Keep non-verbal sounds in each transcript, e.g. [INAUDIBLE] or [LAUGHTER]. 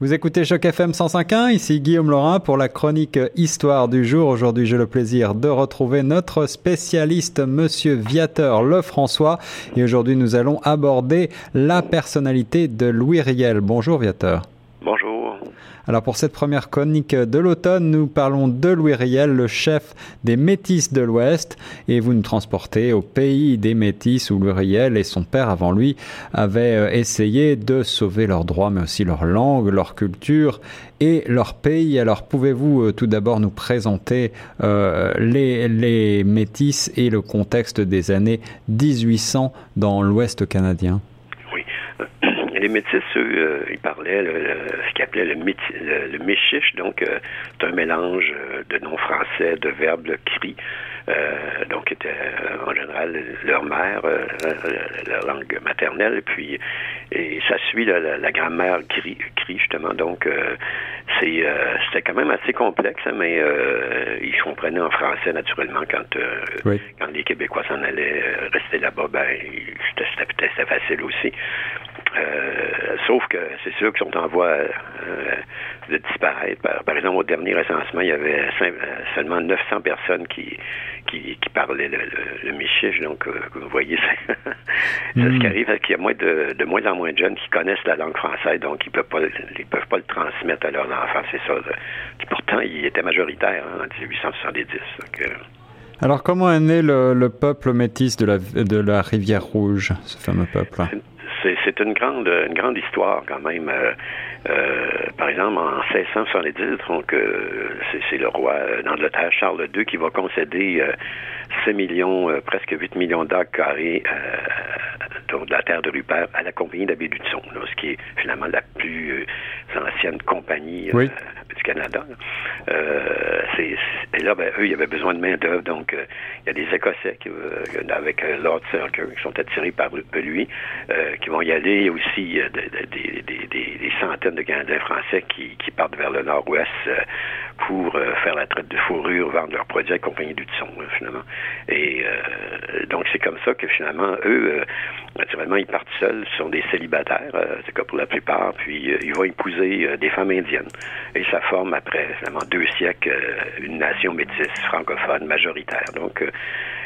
Vous écoutez Choc FM 105.1, ici Guillaume Laurin pour la chronique Histoire du jour. Aujourd'hui, j'ai le plaisir de retrouver notre spécialiste, Monsieur Viateur Lefrançois. Et aujourd'hui, nous allons aborder la personnalité de Louis Riel. Bonjour Viateur. Alors pour cette première chronique de l'automne, nous parlons de Louis Riel, le chef des Métis de l'Ouest, et vous nous transportez au pays des Métis où Louis Riel et son père avant lui avaient euh, essayé de sauver leurs droits, mais aussi leur langue, leur culture et leur pays. Alors pouvez-vous euh, tout d'abord nous présenter euh, les, les Métis et le contexte des années 1800 dans l'Ouest canadien? Les métis, eux, euh, ils parlaient ce qu'ils appelaient le, le, méchiche, donc euh, c'est un mélange euh, de noms français, de verbes, de cris. donc, était en général leur mère, la langue maternelle, et puis et ça suit la, grammaire cri, cri, justement. Donc, c'est c'était quand même assez complexe, hein, mais ils comprenaient en français naturellement quand quand les Québécois s'en allaient rester là-bas, ben c'était facile aussi. Euh, sauf que c'est sûr qu'ils sont en voie euh, de disparaître. Par, exemple, au dernier recensement, il y avait euh, seulement 900 personnes qui, qui, parlaient le, le, Donc, vous voyez, c'est ce qui arrive, c'est qu'il y a moins de, de, moins en moins de jeunes qui connaissent la langue française, donc ils peuvent pas, ils peuvent pas le transmettre à leurs enfants. C'est ça. pourtant, il était majoritaire hein, en 1870. alors, comment est né le, le, peuple métis de la, de la rivière Rouge, ce fameux peuple? C'est une grande, une grande histoire quand même. Euh, euh, par exemple, en 1670, donc euh, c'est le roi d'Angleterre Charles II qui va concéder 6 millions, presque 8 millions d'acres carrés de la terre de Rupert à la compagnie d'Abbé Dudson, ce qui est finalement la plus ancienne compagnie du Canada. et là, ben, eux, ils avaient besoin de main-d'œuvre, donc il y a des Écossais qui, avec Lord Selkirk qui sont attirés par lui, qui vont y aller. Il y a aussi des, centaines de Canadiens français qui, partent vers le nord-ouest euh, pour euh, faire la traite de fourrure, vendre leurs produits compagnie du finalement. Et euh, donc, c'est comme ça que, finalement, eux, naturellement, ils partent seuls, sont des célibataires, c'est cas pour la plupart, puis ils vont épouser des femmes indiennes. Et ça forme, après, finalement, deux siècles, une nation métisse francophone majoritaire. Donc,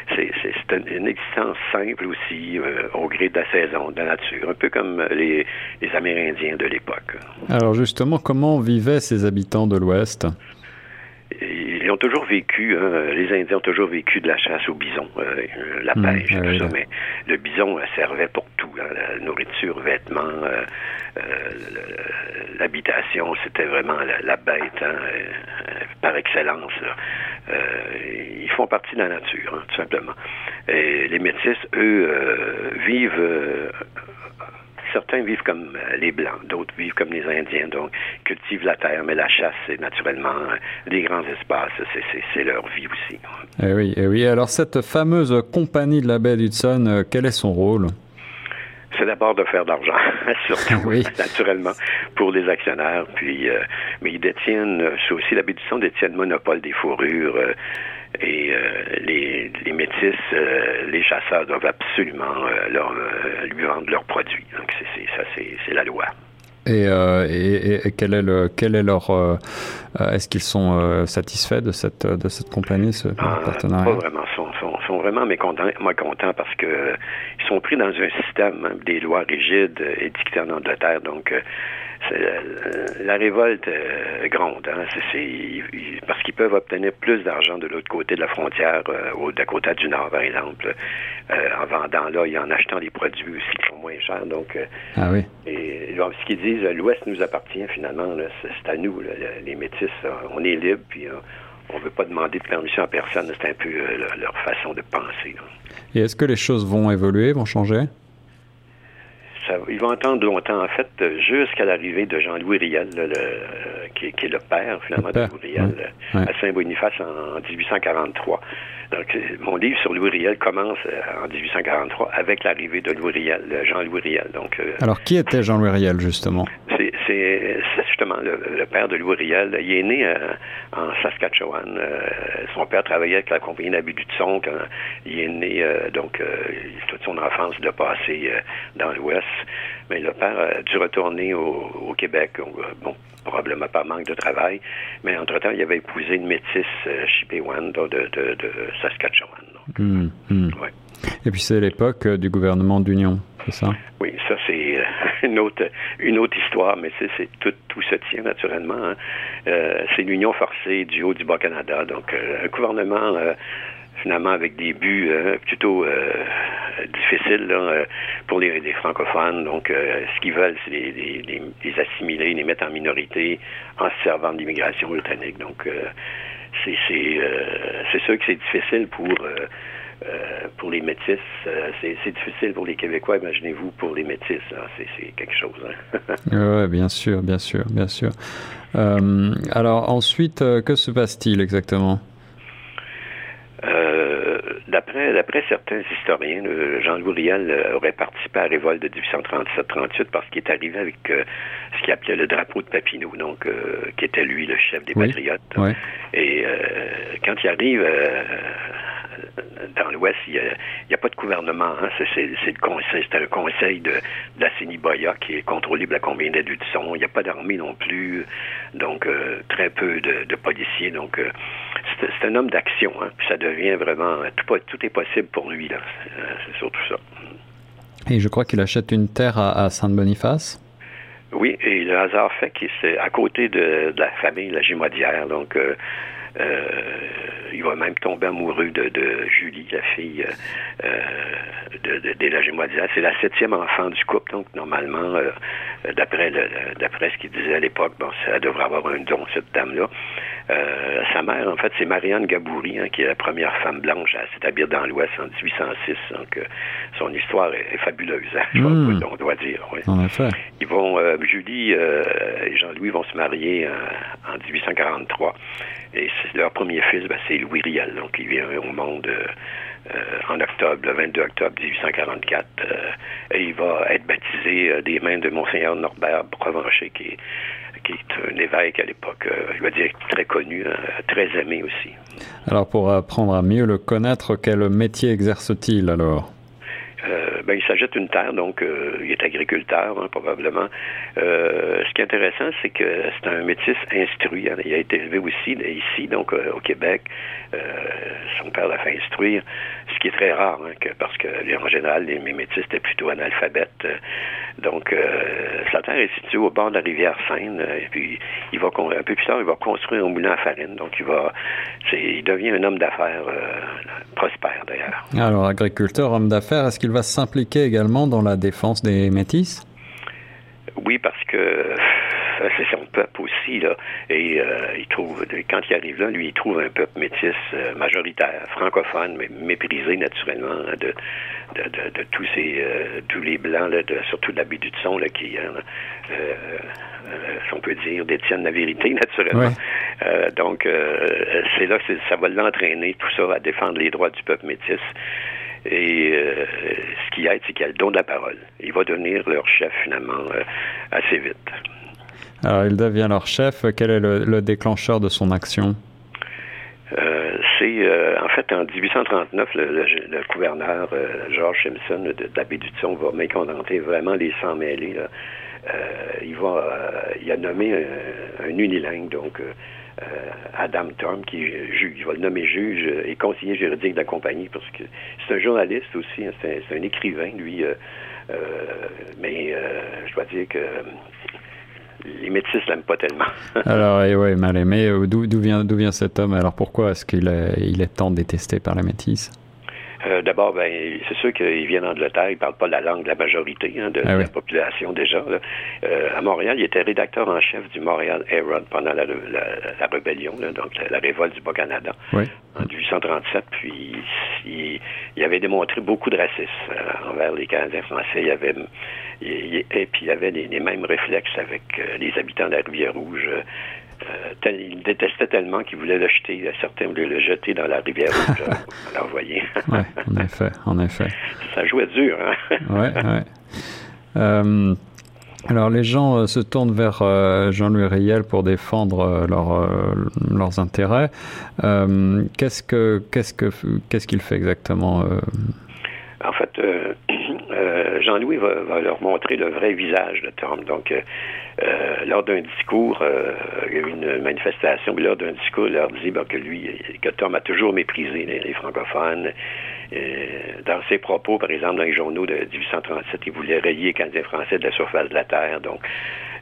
c'est une, existence simple aussi, euh, au gré de la saison, de la nature, un peu comme les, Amérindiens de l'époque. Alors justement, comment vivaient ces habitants de l'Ouest? Ont toujours vécu, hein, les Indiens ont toujours vécu de la chasse au bison, euh, la hmm, pêche, tout ça, mais le bison euh, servait pour tout, hein, la nourriture, vêtements, l'habitation, c'était vraiment la, bête hein, par excellence. ils font partie de la nature, tout simplement. Et les métis, eux, euh, vivent euh, certains vivent comme euh, les Blancs, d'autres vivent comme les Indiens, donc cultivent la terre, mais la chasse, c'est naturellement les grands espaces, c'est leur vie aussi. Eh oui, eh oui. Alors cette fameuse compagnie de la baie d'Hudson, quel est son rôle? c'est d'abord de faire de l'argent, [LAUGHS] surtout, naturellement, pour les actionnaires. Puis, mais ils détiennent, c'est aussi la d'Hudson détient le monopole des fourrures. Et euh, les, les métis, euh, les chasseurs doivent absolument euh, leur, lui vendre leurs produits. Donc c'est ça, c'est la loi. Et, et, et, quel est le quel est leur est-ce qu'ils sont satisfaits de cette de cette compagnie ce ah, partenariat? Pas vraiment, sont, sont, sont vraiment mécontents, mécontents parce que ils sont pris dans un système hein, des lois rigides édictées en Angleterre, donc la révolte euh, gronde, hein. parce qu'ils peuvent obtenir plus d'argent de l'autre côté de la frontière, euh, au Dakota du Nord, par exemple, euh, en vendant là et en achetant des produits aussi qui sont moins chers. Donc, ah oui. Et ce qu'ils disent, l'Ouest nous appartient finalement, c'est à nous, les métis, on est libres, puis on ne veut pas demander de permission à personne. C'est un peu leur façon de penser. Et est-ce que les choses vont évoluer, vont changer? ils vont attendre longtemps, en fait, jusqu'à l'arrivée de Jean-Louis Riel, qui, est le père, finalement, de Louis Riel, à Saint-Boniface en, 1843. Donc, mon livre sur Louis Riel commence en 1843 avec l'arrivée de Louis Riel, Jean-Louis Riel. Donc, Alors, qui était Jean-Louis Riel, justement? C'est justement le, père de Louis Riel. Il est né en Saskatchewan. son père travaillait avec la compagnie d'abus du son quand il est né. donc, toute son enfance de passer dans l'Ouest. Mais le père a dû retourner au, Québec. Bon, probablement par manque de travail. Mais entre-temps, il avait épousé une métisse euh, Chippewan de, de, Saskatchewan. Hum, hum. Et puis c'est l'époque euh, du gouvernement d'union, c'est ça? Oui, ça c'est euh, une autre, une autre histoire, mais c'est tout, se tient naturellement. Hein. c'est l'union forcée du Haut-du-Bas-Canada. Donc, un gouvernement finalement avec des buts euh, plutôt euh, difficiles euh, pour les, francophones. Donc, ce qu'ils veulent, c'est les, assimiler, les mettre en minorité en se servant de l'immigration britannique. Donc, c'est sûr que c'est difficile pour pour les métis, c'est difficile pour les Québécois, imaginez-vous, pour les métis, hein. c'est quelque chose. Hein. [LAUGHS] oui, bien sûr, bien sûr, bien sûr. alors ensuite, que se passe-t-il exactement? d'après, certains historiens, Jean-Louis Riel euh, aurait participé à la révolte de 1837-38 parce qu'il est arrivé avec euh, ce qu'il appelait le drapeau de Papineau, donc euh, qui était lui le chef des patriotes. Et quand il arrive dans l'Ouest, il n'y a, pas de gouvernement. Hein. C'est, le conseil, c'est un conseil de, de la Séniboya qui est contrôlé par la combien d'adultes sont. Il n'y a pas d'armée non plus, donc très peu de, policiers. Donc c'est, un homme d'action. Hein. Puis ça devient vraiment tout, tout est possible pour lui là. C'est surtout ça. Et je crois qu'il achète une terre à, Sainte-Boniface. Oui, et le hasard fait qu'il est à côté de, la famille la Gimodière, donc euh, euh, il va même tomber amoureux de, Julie, la fille euh, de, de, de, la C'est la septième enfant du couple, donc normalement, d'après d'après ce qu'il disait à l'époque, bon, ça devrait avoir un don, cette dame-là. Euh, sa mère, en fait, c'est Marianne Gaboury, hein, qui est la première femme blanche à s'établir dans l'Ouest en 1806. Donc, euh, son histoire est, fabuleuse, hein, je hmm. on doit dire. Oui. En effet. Ils vont, euh, Julie et Jean-Louis vont se marier en 1843. Et leur premier fils, ben, c'est Louis Riel. Donc, il vient au monde en octobre, le 22 octobre 1844. et il va être baptisé des mains de Monseigneur Norbert Provencher, qui est qui est un évêque à l'époque, euh, je vais dire très connu, hein, très aimé aussi. Alors pour apprendre à mieux le connaître, quel métier exerce-t-il alors? euh, ben, il s'agit d'une terre, donc euh, il est agriculteur hein, probablement. ce qui est intéressant, c'est que c'est un métis instruit. Hein. Il a été élevé aussi ici, donc au Québec. son père l'a fait instruire, ce qui est très rare, parce que en général, les, métis étaient plutôt analphabètes. Donc, euh, sa terre est située au bord de la rivière Seine. Euh, et puis, il va un peu plus tard, il va construire un moulin à farine. Donc, il va, il devient un homme d'affaires euh, prospère d'ailleurs. Alors, agriculteur, homme d'affaires, est-ce qu'il va également dans la défense des métis? Oui, parce que c'est son peuple aussi, là. Et euh, il trouve, quand il arrive là, lui, il trouve un peuple métis euh, majoritaire, francophone, mais méprisé naturellement de, de, de, tous ces, euh, tous les blancs, là, de, surtout de la baie du son, là, qui, si on peut dire, détiennent la vérité, [LAUGHS] naturellement. donc, c'est là que ça va l'entraîner, tout ça, à défendre les droits du peuple métis. Et ce qui aide, c'est qu'il a le don de la parole. Il va devenir leur chef, finalement, assez vite. Alors, il devient leur chef. Quel est le, déclencheur de son action? Euh, c'est euh, en fait en 1839, le, gouverneur euh, George Simpson de, de la du Thon va mécontenter vraiment les sans mêlés. il va, il a nommé un, unilingue, donc Adam Tom, qui juge. Il va le nommer juge et conseiller juridique de la compagnie parce que c'est un journaliste aussi, hein, c'est un, écrivain lui. mais je dois dire que les métis l'aiment pas tellement. [LAUGHS] alors, et ouais, mal aimé. Euh, d'où vient, cet homme? Alors, pourquoi est-ce qu'il est, est tant détesté par les métis euh, D'abord, ben, c'est sûr qu'il vient d'Angleterre, il parle pas la langue de la majorité hein, de, ah la population déjà. Euh, à Montréal, il était rédacteur en chef du Montréal Herald pendant la, rébellion, donc la, révolte du Bas-Canada en 1837. Puis il, il, avait démontré beaucoup de racisme envers les Canadiens français. Il avait et, puis il avait les, mêmes réflexes avec euh, les habitants de la Rivière-Rouge. Il détestait tellement qu'il voulait le jeter. Certains voulaient le jeter dans la rivière rouge. Alors, [LAUGHS] voyez. oui, en effet, en effet. Ça jouait dur, hein? oui, oui. Alors les gens euh, se tournent vers euh, Jean-Louis Riel pour défendre euh, leurs intérêts. qu'est-ce que qu'est-ce que qu'est-ce qu'il fait exactement En fait, [CLEARS THROAT] Jean-Louis va, leur montrer le vrai visage de Tom. Donc, lors d'un discours, il y a eu une manifestation, puis lors d'un discours, il leur dit ben, que lui, que Tom a toujours méprisé les francophones, euh, dans ses propos, par exemple, dans les journaux de 1837, il voulait rayer les Canadiens français de la surface de la Terre. Donc,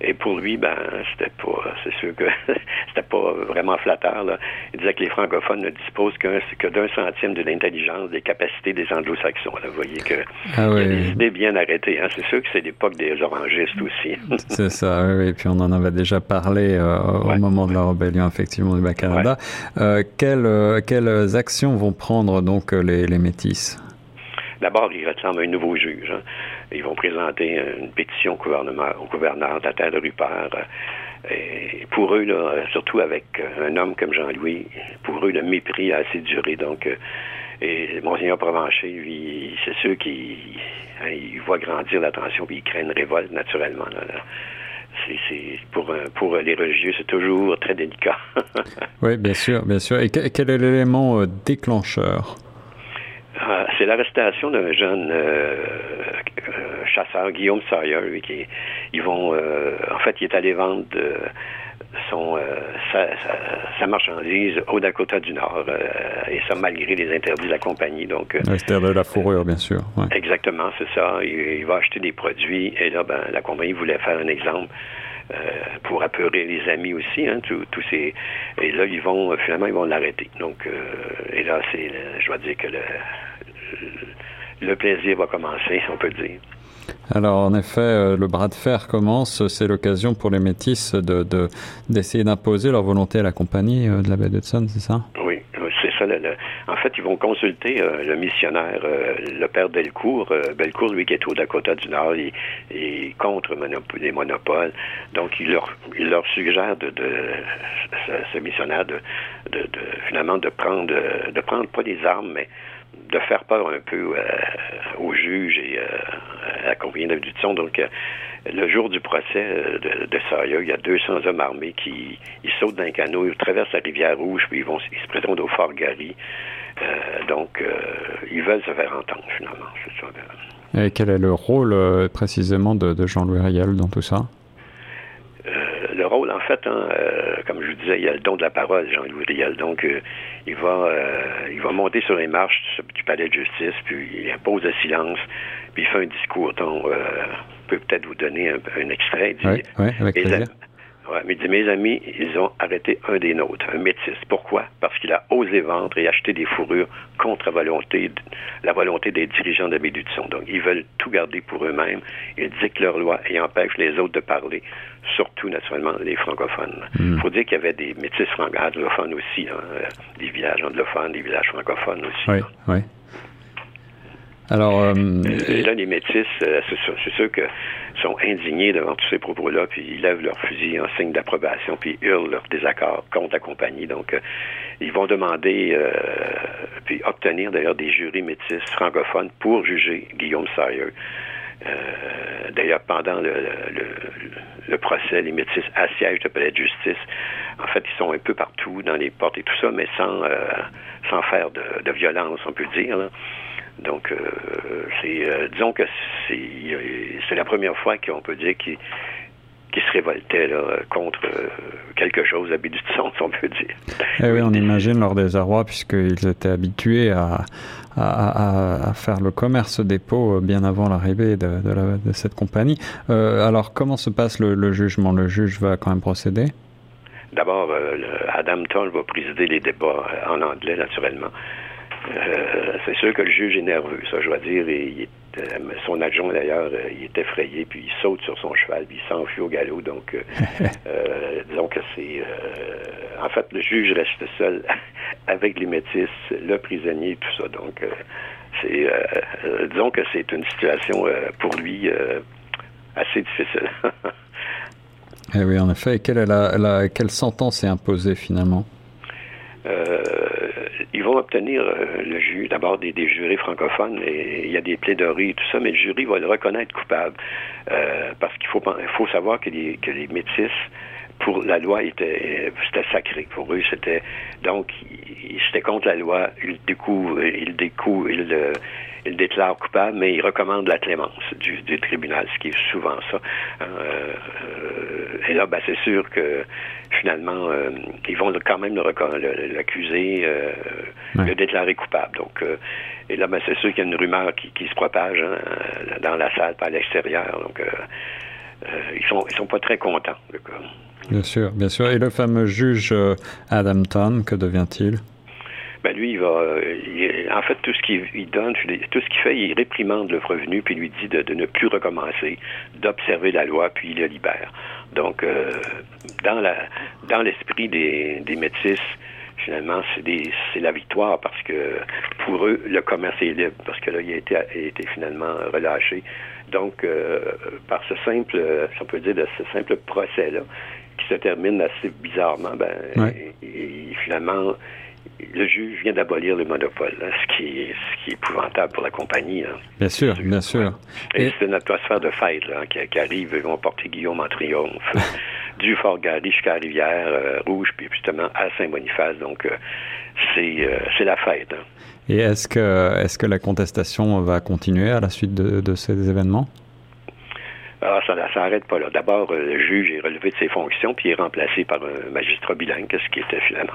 et pour lui, ben, c'était pas, c'est sûr que [LAUGHS] c'était pas vraiment flatteur. Là. Il disait que les francophones ne disposent que d'un centième de l'intelligence, des capacités des anglo-saxons. Vous voyez que ah il a des idées bien arrêtées. Hein. C'est sûr que c'est l'époque des orangistes aussi. [LAUGHS] c'est ça, oui. Et puis on en avait déjà parlé euh, au moment de la rébellion, effectivement, du Bas-Canada. Euh, quelles, quelles actions vont prendre donc les, les métis? D'abord, ils réclament un nouveau juge. Hein. Ils vont présenter une pétition au, gouvernement, au gouverneur de la terre de Rupert. Et pour eux, surtout avec un homme comme Jean-Louis, pour eux, le mépris a assez duré. Donc, euh, et Monseigneur Provencher, lui, c'est ceux qui hein, il voit grandir l'attention puis il crée une révolte naturellement. C'est, pour, pour les religieux, c'est toujours très délicat. [LAUGHS] oui, bien sûr, bien sûr. Et quel est l'élément euh, déclencheur? Ah, c'est l'arrestation d'un jeune euh, euh, chasseur, Guillaume Sawyer, lui, qui ils vont euh, en fait il est allé vendre son sa, marchandise au Dakota du Nord et ça malgré les interdits de la compagnie. Donc c'était de la fourrure, bien sûr. Exactement, c'est ça. Il, va acheter des produits et là ben, la compagnie voulait faire un exemple. pour apeurer les amis aussi, hein, tous, ces et là ils vont finalement ils vont l'arrêter. Donc et là c'est je dois dire que le, le plaisir va commencer, on peut dire. Alors, en effet, euh, le bras de fer commence. C'est l'occasion pour les métis d'essayer de, d'essayer d'imposer leur volonté à la compagnie euh, de la baie d'Hudson, c'est ça? Oui, c'est ça. en fait, ils vont consulter euh, le missionnaire, le père Delcourt. Belcourt, lui, qui est au Dakota du Nord, il, est contre les monopoles. Donc, il leur, il leur suggère de, ce, missionnaire de, de, finalement de prendre, de prendre pas des armes, mais de faire peur un peu euh, aux juges et euh, à la compagnie. Donc, euh, le jour du procès de, de il y a 200 hommes armés qui ils sautent d'un canot, ils traversent la rivière Rouge, puis ils, vont, ils se présentent au Fort Gary. donc, ils veulent se faire entendre, finalement. Et quel est le rôle précisément de, Jean-Louis Riel dans tout ça? En fait, hein, comme je vous disais, il y a le don de la parole, Jean-Louis Riel. Donc, il va, euh, il va monter sur les marches du palais de justice, puis il impose le silence, puis il fait un discours. Euh, peut peut-être vous donner un, extrait. oui, avec plaisir. Ouais, mais dit, mes amis, ils ont arrêté un des nôtres, un métis. Pourquoi? Parce qu'il a osé vendre et acheter des fourrures contre la volonté, la volonté des dirigeants de Médudson. Donc, ils veulent tout garder pour eux-mêmes. Ils dictent leurs lois et empêchent les autres de parler, surtout, naturellement, les francophones. Il hmm. faut dire qu'il y avait des métis anglophones aussi, hein, euh, des villages anglophones, des villages francophones aussi. Oui, oui. Alors, euh, là, les métis, euh, c'est ceux qui sont indignés devant tous ces propos-là, puis ils lèvent leur fusil en signe d'approbation, puis hurlent leur désaccord contre la compagnie. Donc, euh, ils vont demander, puis obtenir d'ailleurs des jurys métis francophones pour juger Guillaume Sawyer. D'ailleurs, pendant le, procès, les métis assiègent le palais de justice. En fait, ils sont un peu partout dans les portes et tout ça, mais sans, sans faire de, de violence, on peut dire. Là. Donc, euh, c'est, euh, disons que c'est, la première fois qu'on peut dire qu'il se révoltait contre euh, quelque chose à son, [LAUGHS] on peut dire. Eh oui, on imagine leur désarroi puisqu'ils étaient habitués à, à, faire le commerce des pots bien avant l'arrivée de, de, cette compagnie. alors, comment se passe le, jugement? Le juge va quand même procéder? D'abord, Adam Toll va présider les débats en anglais, naturellement. Euh, c'est sûr que le juge est nerveux, ça je dois dire. Et euh, son adjoint d'ailleurs, euh, il est effrayé, puis il saute sur son cheval, puis il s'enfuit au galop. Donc, [LAUGHS] disons que c'est... en fait, le juge reste seul [LAUGHS] avec les métis, le prisonnier, tout ça. Donc, c'est... disons que c'est une situation pour lui assez difficile. [LAUGHS] Eh oui, en effet. Et quelle, est la, quelle sentence est imposée finalement? Euh, ils vont obtenir euh, le jury, d'abord des, jurés francophones, et il y a des plaidoiries et tout ça, mais le jury va le reconnaître coupable. Euh, parce qu'il faut, faut savoir que les, que les métis, pour la loi, était, c'était sacré. Pour eux, c'était. Donc, c'était contre la loi. Ils découvrent, ils découvrent, ils, il déclare coupable, mais il recommande la clémence du, tribunal, ce qui est souvent ça. Hein, euh, et là, ben, c'est sûr que finalement, euh, ils vont quand même l'accuser, euh, le déclarer coupable. Donc, euh, et là, ben, c'est sûr qu'il y a une rumeur qui, se propage hein, dans la salle, pas à l'extérieur. Donc, ils sont ils sont pas très contents. Bien sûr, bien sûr. Et le fameux juge Adam Town, que devient-il? Ben lui, il va, en fait, tout ce qu'il donne, tout ce qu'il fait, il réprimande le revenu, puis lui dit de, ne plus recommencer, d'observer la loi, puis il le libère. Donc, euh, dans la, dans l'esprit des, des métis, finalement, c'est la victoire parce que pour eux, le commerce est libre, parce que là, il a été, a été finalement relâché. Donc, euh, par ce simple, si on peut dire, de ce simple procès-là, qui se termine assez bizarrement, ben, finalement, le juge vient d'abolir le monopole, hein, ce, qui est, ce qui est épouvantable pour la compagnie. Hein. Bien sûr, bien sûr. Et, c'est une atmosphère de fête là, qui, arrive. Ils vont porter Guillaume en triomphe [LAUGHS] du Fort Garry jusqu'à la rivière euh, Rouge, puis justement à Saint-Boniface. Donc, euh, euh, c'est la fête. Hein. Et est-ce que, est que la contestation va continuer à la suite de, de ces événements? Ah, ça ne s'arrête pas là. D'abord, le juge est relevé de ses fonctions, puis est remplacé par un magistrat bilingue, ce qui était finalement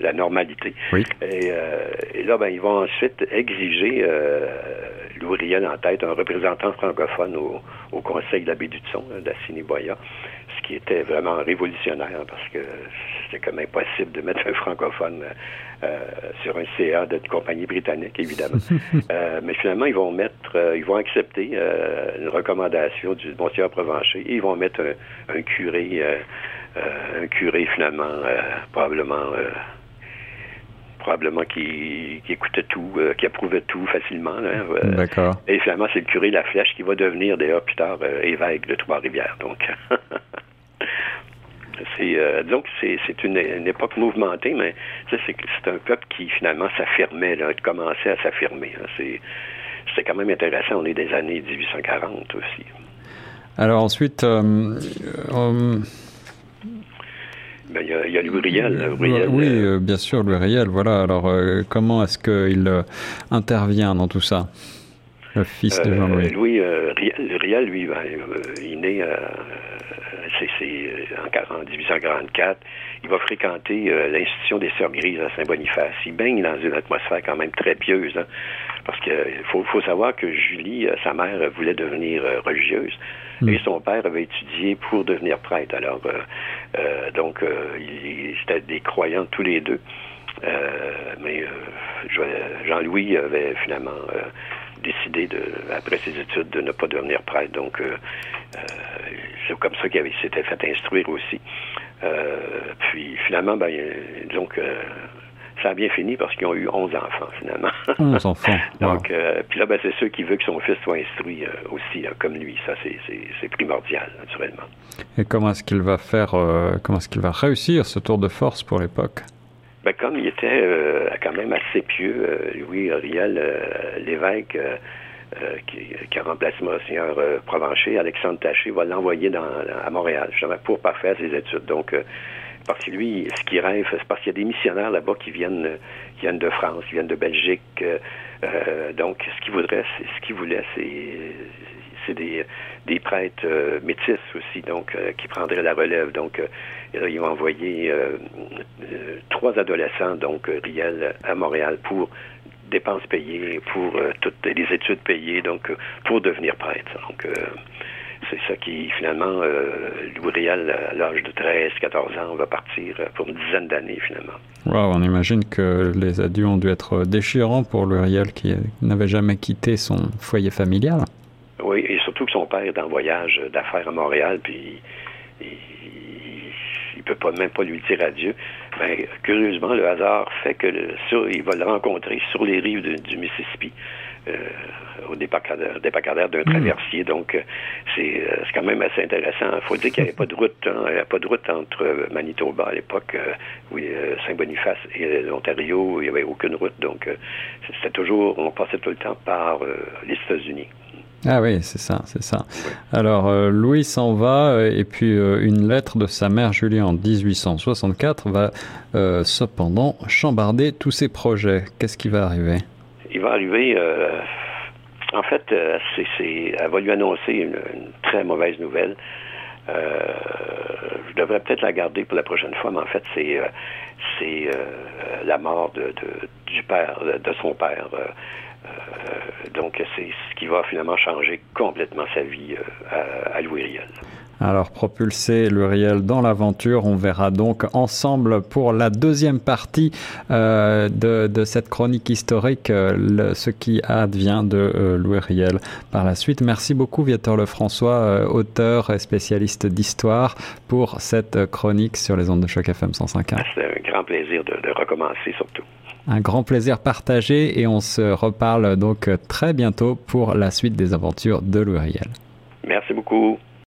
la normalité. Oui. Euh, et, là, ben, ils vont ensuite exiger, euh, Louis Riel en tête, un représentant francophone au, Conseil de la baie du Tson, d'Assini-Boya, ce qui était vraiment révolutionnaire parce que c'était comme impossible de mettre un francophone sur un CA de compagnie britannique, évidemment. [LAUGHS] mais finalement, ils vont mettre, ils vont accepter une recommandation du Monsieur Provencher et ils vont mettre un curé euh, un curé finalement euh, probablement euh, probablement qui, écoutait tout, qui approuvait tout facilement. D'accord. Et finalement, c'est le curé La Flèche qui va devenir d'ailleurs plus tard évêque de Trois-Rivières. Donc, [LAUGHS] c'est donc c'est, une, époque mouvementée, mais c'est, c'est un peuple qui finalement s'affirmait, là, commençait à s'affirmer. Hein. C'est, c'est quand même intéressant. On est des années 1840 aussi. Alors ensuite. Ben, il, y a, y a Louis Riel. oui, euh, euh, bien sûr, Louis Riel. Voilà. Alors, euh, comment est-ce qu'il intervient dans tout ça Le fils de Jean-Louis? Louis Riel, lui, ben, il est né en 1844. Il va fréquenter l'institution des Sœurs Grises à Saint-Boniface. Il baigne dans une atmosphère quand même très pieuse. Hein, parce qu'il faut, faut, savoir que Julie, sa mère, voulait devenir religieuse. Hmm. Et son père avait étudié pour devenir prêtre. Alors, euh, euh, donc, euh, ils étaient des croyants tous les deux. mais Jean-Louis avait finalement décidé, de, après ses études, de ne pas devenir prêtre. Donc, c'est comme ça qu'il s'était fait instruire aussi. puis, finalement, ben, donc, ça a bien fini parce qu'ils ont eu 11 enfants, finalement. 11 enfants. [LAUGHS] Donc, euh, puis là, ben, c'est ceux qui veulent que son fils soit instruit euh, aussi, comme lui. Ça, c'est primordial, naturellement. Et comment est-ce qu'il va faire, euh, comment est-ce qu'il va réussir ce tour de force pour l'époque? Ben, comme il était quand même assez pieux, Louis Riel, l'évêque qui, a remplacé Monseigneur Provencher, Alexandre Taché, va l'envoyer à Montréal, justement, pour parfaire ses études. Donc, parce que lui, ce qu'il rêve, c'est parce qu'il y a des missionnaires là-bas qui viennent, qui viennent de France, qui viennent de Belgique. Euh, euh, donc, ce qu'il voudrait, ce qu'il voulait, c'est des, des prêtres euh, métis aussi, donc qui prendraient la relève. Donc, ils ont envoyé trois adolescents, donc Riel, à Montréal pour dépenses payées, pour toutes les études payées, donc pour devenir prêtre. Donc, c'est ça qui, finalement, euh, Louis Riel, à l'âge de 13, 14 ans, va partir pour une dizaine d'années, finalement. Wow, on imagine que les adieux ont dû être déchirants pour Louis Riel, qui n'avait jamais quitté son foyer familial. Oui, et surtout que son père est en voyage d'affaires à Montréal, puis il, ne peut pas, même pas lui dire adieu. Mais curieusement, le hasard fait que il va le rencontrer sur les rives du Mississippi. Au débarcadère, d'un hmm. traversier. Donc, c'est quand même assez intéressant. Il faut dire qu'il n'y avait pas de route. Hein. Il n'y avait pas de route entre Manitoba à l'époque, oui, Saint-Boniface et l'Ontario. Il n'y avait aucune route. Donc, c'était toujours, on passait tout le temps par les États-Unis. Ah oui, c'est ça, c'est ça. Alors, euh, Louis s'en va, euh, et puis euh, une lettre de sa mère Julie en 1864 va cependant chambarder tous ses projets. Qu'est-ce qui va arriver? Il va arriver, en fait, c'est, elle va lui annoncer une, très mauvaise nouvelle. je devrais peut-être la garder pour la prochaine fois, mais en fait, c'est, c'est la mort de, du père, de son père. Euh, donc, c'est ce qui va finalement changer complètement sa vie euh, à, Louis Riel. Alors, propulser Riel dans l'aventure, on verra donc ensemble pour la deuxième partie euh, de, cette chronique historique ce qui advient de Louis Riel par la suite. Merci beaucoup, Viateur Lefrançois, auteur et spécialiste d'histoire, pour cette chronique sur les ondes de choc FM 105.1. C'est un grand plaisir de recommencer surtout. Un grand plaisir partagé et on se reparle donc très bientôt pour la suite des aventures de Louis. Merci beaucoup.